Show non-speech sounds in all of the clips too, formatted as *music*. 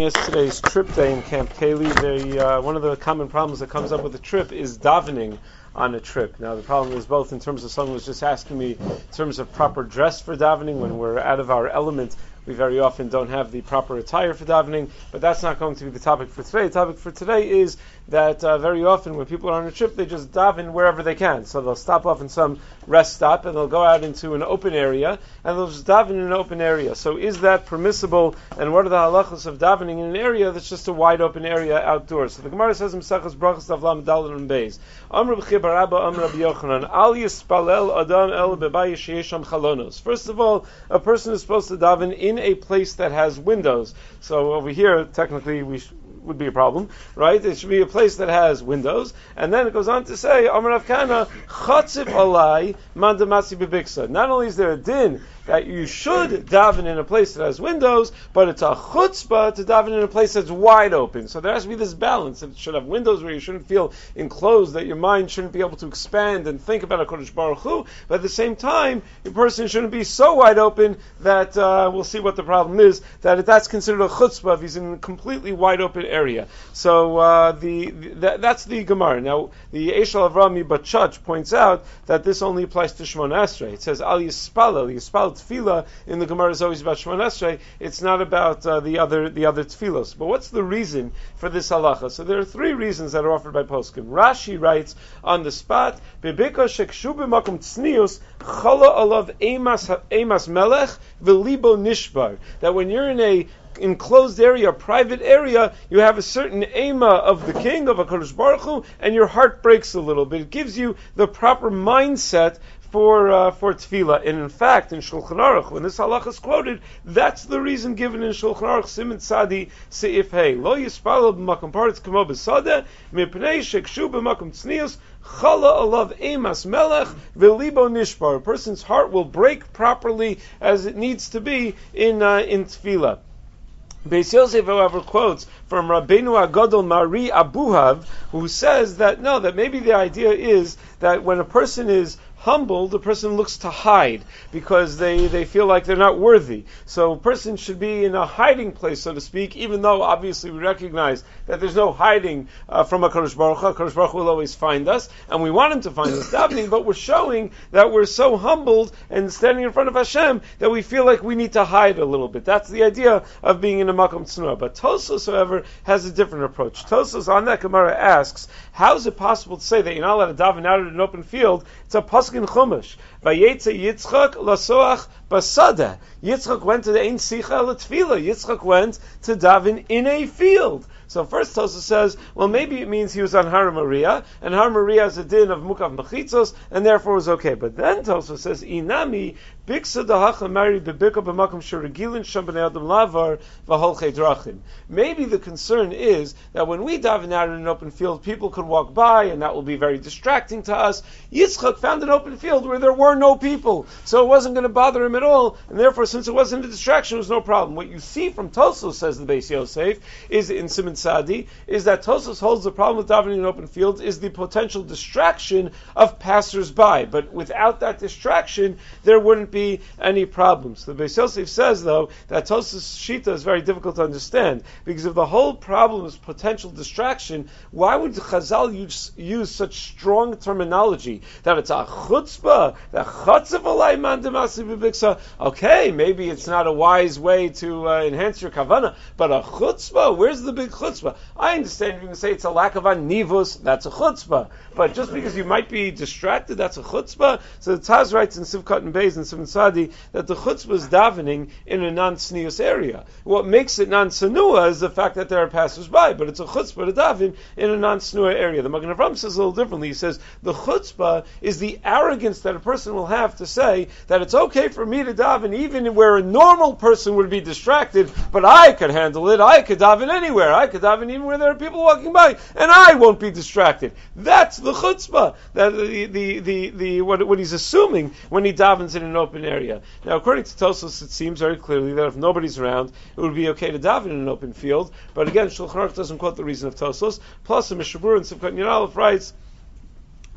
yesterday's trip day in Camp. The, uh, one of the common problems that comes up with a trip is davening on a trip. Now the problem is both in terms of someone was just asking me in terms of proper dress for davening when we're out of our element we very often don't have the proper attire for davening, but that's not going to be the topic for today. The topic for today is that uh, very often when people are on a trip, they just daven wherever they can. So they'll stop off in some rest stop and they'll go out into an open area and they'll just daven in an open area. So is that permissible? And what are the halachas of davening in an area that's just a wide open area outdoors? So the Gemara says in Brachas Davlam Dalad and Beis. Amr b'chibarabba Amr Yochanan Al yispalel adam el bebayishiyesham chalonos. First of all, a person is supposed to daven in a place that has windows. So over here, technically, we sh- would be a problem, right? It should be a place that has windows. And then it goes on to say, Amar Kana, Chatzif Alai, Mandamasi Bibiksa. Not only is there a din that you should daven in a place that has windows, but it's a chutzpah to daven in a place that's wide open. So there has to be this balance. It should have windows where you shouldn't feel enclosed, that your mind shouldn't be able to expand and think about a Kodesh Baruch Hu, but at the same time, your person shouldn't be so wide open that uh, we'll see what the problem is, that that's considered a chutzpah if he's in a completely wide open area. So uh, the, the that, that's the Gemara. Now, the Eshel Avrami Bachach points out that this only applies to Shmon Esrei. It says, Al Yispalel, Yispal tefillah in the Gemara is always about Shemon Esrei. It's not about uh, the other the other tefillos. But what's the reason for this halacha? So there are three reasons that are offered by Poskim. Rashi writes on the spot, Bebiko shekshu b'makom tznius chala alav emas emas melech v'libo nishbar. That when you're in a enclosed area, private area, you have a certain ema of the king of a Kodesh Baruch Hu, and your heart breaks a little bit. It gives you the proper mindset for uh, for tefillah. And in fact, in Shulchan Aruch, when this halach is quoted, that's the reason given in Shulchan Aruch Siman Sadi Seif Hey Lo Yispalo b'makom paritz kamo b'sada mipnei shekshu b'makom tznius chala alav emas melech v'libo nishbar. A person's heart will break properly as it needs to be in uh, in tefillah. Beis Yosef, however, quotes from Rabbeinu Agadol Mari Abuhav, who says that no, that maybe the idea is that when a person is humble, the person looks to hide because they, they feel like they're not worthy. So a person should be in a hiding place, so to speak, even though obviously we recognize that there's no hiding uh, from a Kadosh Baruch Hu. Kadosh Baruch Hu will always find us, and we want him to find us davening, but we're showing that we're so humbled and standing in front of Hashem that we feel like we need to hide a little bit. That's the idea of being in a Makom Tznuah. But Tosos, however, has a different approach. Tosos on that Gemara asks, how is it possible to say that you're not allowed to daven out in an open field? It's a pasuk in Chumash. Vayetze Yitzchak lasoach basada. Yitzchak went to the Ein Sicha Latfila. Yitzchak went to daven in a field. So first Tosa says, well, maybe it means he was on Har Maria, and Har Maria is a din of Mukav Mechitzos, and therefore was okay. But then Tosa says, Inami biksa dahacha mari bebika b'makom shirigilin sham b'nei adam lavar v'holchei drachim. Maybe the concern is that when we daven out in an open field, people could walk by, and that will be very distracting to us. Yitzchak found an open field where there were no people, so it wasn't going to bother him at all, and therefore, since it wasn't a distraction, it was no problem. What you see from Tosos, says the Beis Yosef, is in Simon Sadi is that Tosos holds the problem with davening in open fields is the potential distraction of passers-by. But without that distraction, there wouldn't be any problems. The Beis Yosef says, though, that Tosos Shita is very difficult to understand because if the whole problem is potential distraction, why would Chazal use, use such strong terminology that it's a chutzpah, that chutzpah Okay, maybe it's not a wise way to uh, enhance your kavana, but a chutzpah, where's the big chutzpah? I understand you can say it's a lack of anivus, that's a chutzpah. But just because you might be distracted, that's a chutzpah. So the Taz writes in Sivkat and Beis and Sivin Sadi that the chutzpah is davening in a non-sneus area. What makes it non-sanua is the fact that there are passers-by, but it's a chutzpah to daven in a non-snua area. The Magen Avram says a little differently. He says the chutzpah is the arrogance that a person will have to say that it's okay for me to daven even where a normal person would be distracted, but I could handle it. I could daven anywhere. I could daven even where there are people walking by, and I won't be distracted. That's the chutzpah. That the the the, the what, what he's assuming when he davens in an open area. Now, according to Tosos, it seems very clearly that if nobody's around, it would be okay to daven in an open field. But again, Shulchan doesn't quote the reason of Tosos. Plus, the Mishabur and Sivkot Yinalef writes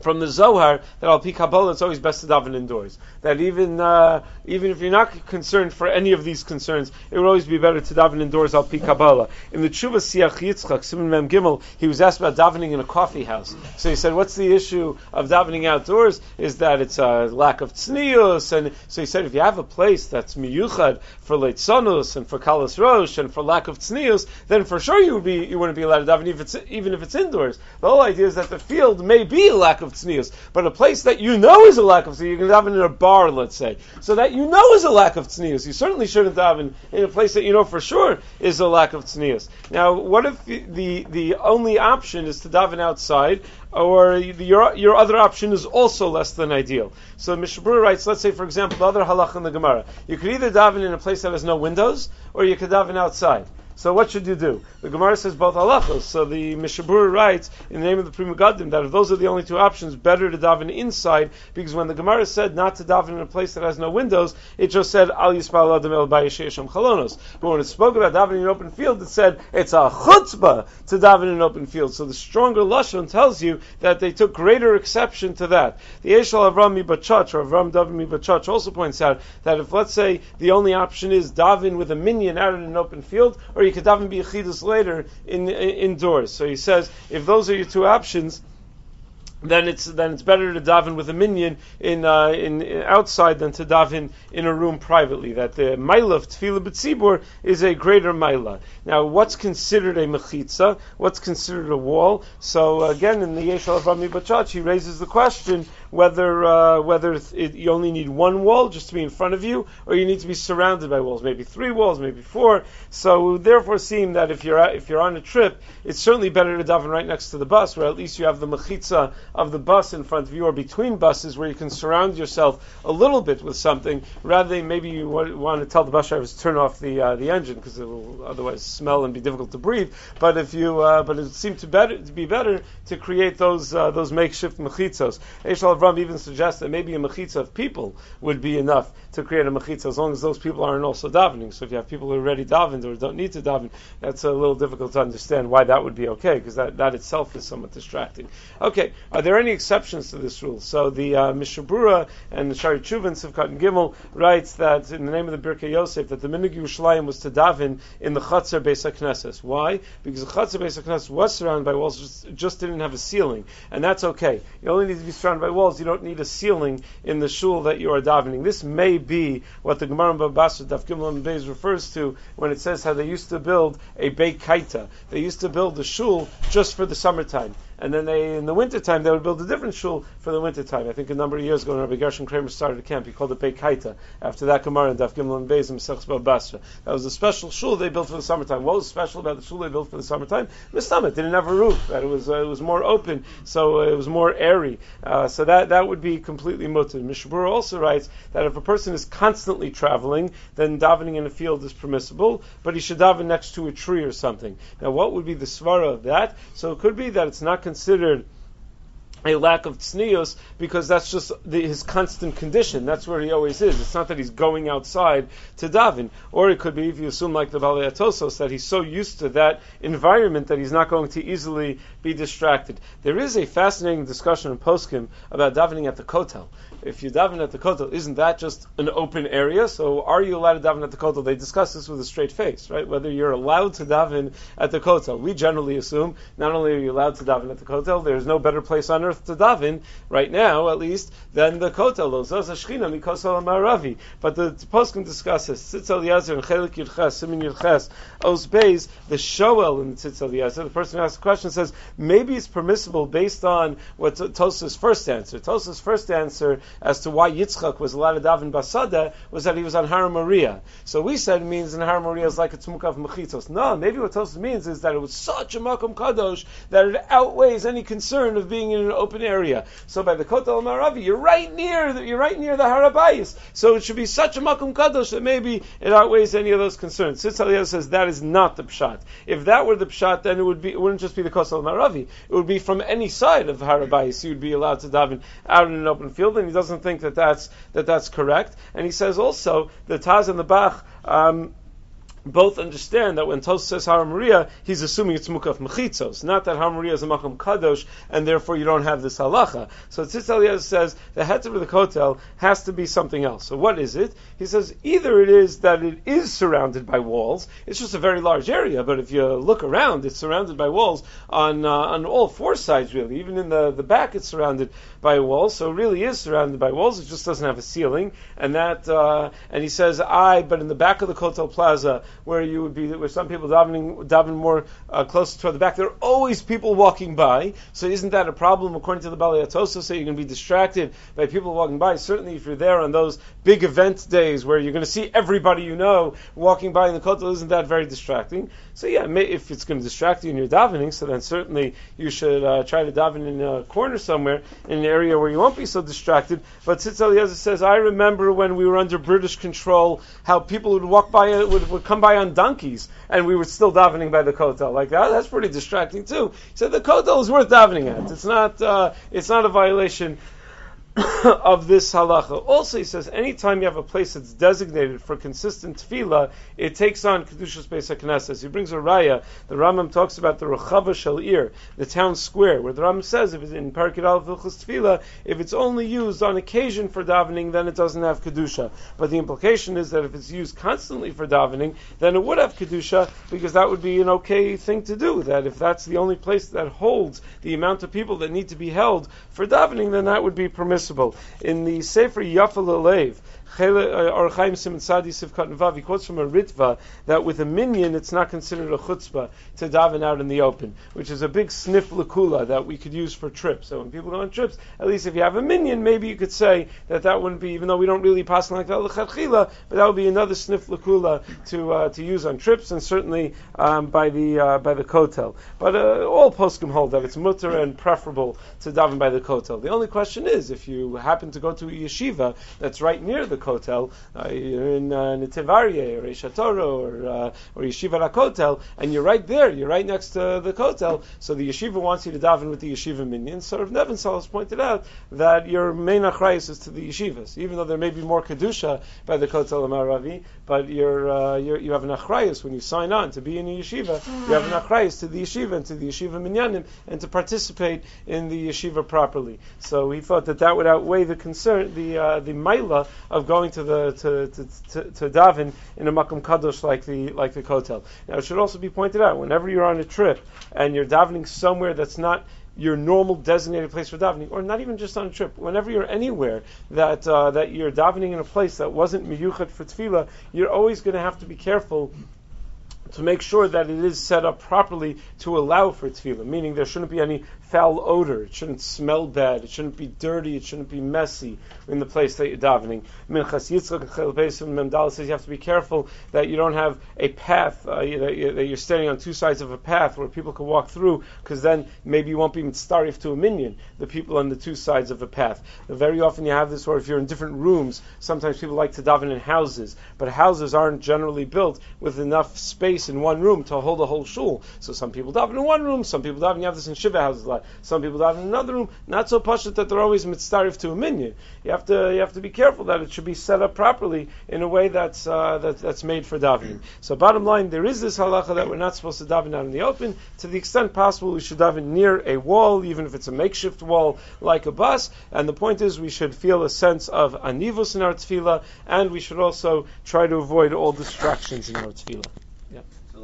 from the Zohar that al pi Kabbalah it's always best to daven indoors. That even uh, even if you're not concerned for any of these concerns, it would always be better to daven indoors al pi Kabbalah. In the Tshuva Siach Yitzchak Simon Mem Gimel, he was asked about davening in a coffee house. So he said, "What's the issue of davening outdoors? Is that it's a lack of tznius?" And so he said, if you have a place that's miyuchad for leitzonus and for kalas rosh and for lack of tznius, then for sure you would be you wouldn't be allowed to daven even if it's even if it's indoors. The whole idea is that the field may be a lack of tznius, but a place that you know is a lack of tznius, you can daven in a bar, let's say, so that you know is a lack of tznius. You certainly shouldn't daven in a place that you know for sure is a lack of tznius. Now, what if the the only option is to daven outside, or your your other option is also less than ideal? So Mishnah Berurah writes, let's say for example, the other halach in the Gemara, you could either daven in a place that has no windows, or you could daven outside. So what should you do? The Gemara says both halachos. So the Mishnah Berurah writes in the name of the Pri Megadim that if those are the only two options, better to daven inside because when the Gemara said not to daven in a place that has no windows, it just said al yispal adam el chalonos. But when it spoke about davening in an open field, it said it's a chutzpah to daven in an open field. So the stronger lashon tells you that they took greater exception to that. The Eshal Avram Mibachach or Avram David Mibachach also points out that if let's say the only option is daven with a minion out in an open field, or you could daven be later in, in, indoors. So he says if those are your two options, then it's then it's better to daven with a minion in, uh, in, in outside than to daven in a room privately. That the maila of tefillah b'tzibur is a greater maila. Now, what's considered a mechitza? What's considered a wall? So again, in the Yeshal Bachach, he raises the question whether uh, whether it, you only need one wall just to be in front of you, or you need to be surrounded by walls, maybe three walls, maybe four. So it would therefore, seeing that if you're if you're on a trip, it's certainly better to daven right next to the bus, where at least you have the mechitza of the bus in front of you, or between buses, where you can surround yourself a little bit with something, rather than maybe you want to tell the bus drivers to turn off the uh, the engine because it will otherwise smell and be difficult to breathe. But if you uh, but it seemed to better to be better to create those uh, those makeshift mechitzos. Avram even suggests that maybe a mechitza of people would be enough to create a mechitza as long as those people aren't also davening. So if you have people who are already davened or don't need to daven, that's a little difficult to understand why that would be okay because that, that itself is somewhat distracting. Okay, are there any exceptions to this rule? So the uh, Mishnah Berurah and the Shari Chuvin Sivkat and Gimel writes that in the name of the Birkei Yosef that the Minig Yerushalayim was to daven in the Chatzar Beis HaKnesses. Why? Because the Chatzar Beis HaKnesses was surrounded by walls, just, just didn't have a ceiling, and that's okay. You only need to be surrounded by walls. You don't need a ceiling in the shul that you are davening. This may be what the Gemara in Babasa Daf Gimel Beis refers to when it says how they used to build a Beit Kaita. They used to build a shul just for the summertime and then they, in the wintertime, they would build a different shul for the wintertime. I think a number of years ago, when Rabbi Gershon Kramer started a camp, he called it Beit. After that, Gemara and Daf Gimel and Beis and Basra. That was a special shul they built for the summertime. What was special about the shul they built for the summertime? Mistam, it didn't have a roof. That it was uh, it was more open, so uh, it was more airy. Uh, so that that would be completely mutter. Mishnah Berurah also writes that if a person is constantly traveling, then davening in a field is permissible, but he should daven next to a tree or something. Now, what would be the svara of that? So it could be that it's not considered a lack of tznius because that's just the, his constant condition. That's where he always is. It's not that he's going outside to daven. Or it could be, if you assume like the Baleatosos, that he's so used to that environment that he's not going to easily be distracted. There is a fascinating discussion in Poskim about davening at the Kotel if you daven at the kotel, isn't that just an open area? So are you allowed to daven at the kotel? They discuss this with a straight face, right? Whether you're allowed to daven at the kotel. We generally assume not only are you allowed to daven at the kotel, there's no better place on earth to daven right now, at least, than the kotel. But the, the poskim discuss this. Tzitz Eliezer and Chelik Yudches, Simin Yudches, Os the Shoel in the Tzitz Eliezer. The person who asks the question says maybe it's permissible based on what Tosa's first answer. Tosa's first answer as to why Yitzchak was allowed to daven Basada was that he was on Har Maria. So we said it means in Har Maria is like a Tzmukav Mechitos. No, maybe what Tosus means is that it was such a Makom Kadosh that it outweighs any concern of being in an open area. So by the Kotel Maravi, you're right near the, you're right near the Harabayis. So it should be such a Makom Kadosh that maybe it outweighs any of those concerns. Tzitz says that is not the Pshat. If that were the Pshat, then it would be it wouldn't just be the Kotel Maravi. It would be from any side of Harabayis. You would be allowed to daven out in an open field, and he doesn't think that that's that that's correct. And he says also the Taz and the Bach. Um, both understand that when Tos says Har Maria, he's assuming it's Mukaf Mechitzos, not that Har Maria is a Makam Kadosh, and therefore you don't have this halacha. So Tzitz says the heter of the kotel has to be something else. So what is it? He says either it is that it is surrounded by walls, it's just a very large area, but if you look around, it's surrounded by walls on uh, on all four sides really. Even in the, the back, it's surrounded by a wall, so it really is surrounded by walls. It just doesn't have a ceiling, and that uh, and he says I, but in the back of the kotel plaza where you would be, where some people davening daven more uh, closer toward the back, there are always people walking by. So isn't that a problem according to the Bali Atosa? So you're going to be distracted by people walking by. Certainly, if you're there on those big event days where you're going to see everybody you know walking by in the kotel, isn't that very distracting? So yeah, if it's going to distract you in your davening, so then certainly you should uh, try to daven in a corner somewhere in an area where you won't be so distracted. But Tzitz Eliezer says, I remember when we were under British control, how people would walk by, uh, would, would come by on donkeys, and we were still davening by the kotel. Like that, that's pretty distracting too. He said the kotel is worth davening at. It's not, uh, it's not a violation *laughs* of this halacha. Also, he says anytime you have a place that's designated for consistent tefillah, it takes on kedushas beis haknesses. He brings a raya. The Rambam talks about the rechava shalir, the town square, where the Rambam says if it's in Parkid al Vilchus tefillah, if it's only used on occasion for davening, then it doesn't have kedusha. But the implication is that if it's used constantly for davening, then it would have kedusha because that would be an okay thing to do. That if that's the only place that holds the amount of people that need to be held for davening, then that would be permissible possible. In the Sefer Yafa Lelev, uh, Sadi he quotes from a Ritva that with a minion it's not considered a chutzpah to daven out in the open, which is a big sniff lakula that we could use for trips. So when people go on trips, at least if you have a minion, maybe you could say that that wouldn't be, even though we don't really pass like that but that would be another sniff lakula to uh, to use on trips and certainly um, by the uh, by the kotel. But uh, all poskim hold that it's mutter and preferable to daven by the kotel. The only question is if you happen to go to a yeshiva that's right near the Kotel, uh, in uh, Netiv Aryeh or Aish HaTorah or, uh, or Yeshiva Kotel, and you're right there, you're right next to the Kotel, so the yeshiva wants you to daven with the yeshiva minion. So Rav Nebenzahl has pointed out that your main achrayus is to the yeshivas, even though there may be more kedusha by the Kotel Amaravi, but you're, uh, you're, you have an achrayus when you sign on to be in a yeshiva, you have an achrayus to the yeshiva and to the yeshiva minyanim and to participate in the yeshiva properly. So he thought that that would outweigh the concern, the uh, the maila of going to the to, to, to, to daven in a makom kadosh like the like the kotel. Now it should also be pointed out whenever you're on a trip and you're davening somewhere that's not your normal designated place for davening, or not even just on a trip. Whenever you're anywhere that uh, that you're davening in a place that wasn't miyuchat for tefillah, you're always going to have to be careful to make sure that it is set up properly to allow for tefillah, meaning there shouldn't be any foul odor. It shouldn't smell bad. It shouldn't be dirty. It shouldn't be messy in the place that you're davening. Minchas Yitzchak Memdal says you have to be careful that you don't have a path uh, that you're standing on two sides of a path where people can walk through, because then maybe you won't be mitzarif to a minion, The people on the two sides of a path. Very often you have this, or if you're in different rooms, sometimes people like to daven in houses, but houses aren't generally built with enough space in one room to hold a whole shul. So some people daven in one room, some people daven. You have this in shiva houses a lot. some people daven in another room. Not so pashut that they're always mitzarif to a minyan. You have to you have to be careful that it should be set up properly in a way that's uh, that, that's made for davening. So bottom line, there is this halacha that we're not supposed to daven out in the open. To the extent possible, we should daven near a wall, even if it's a makeshift wall like a bus. And the point is, we should feel a sense of anivus in our tefillah, and we should also try to avoid all distractions in our tefillah.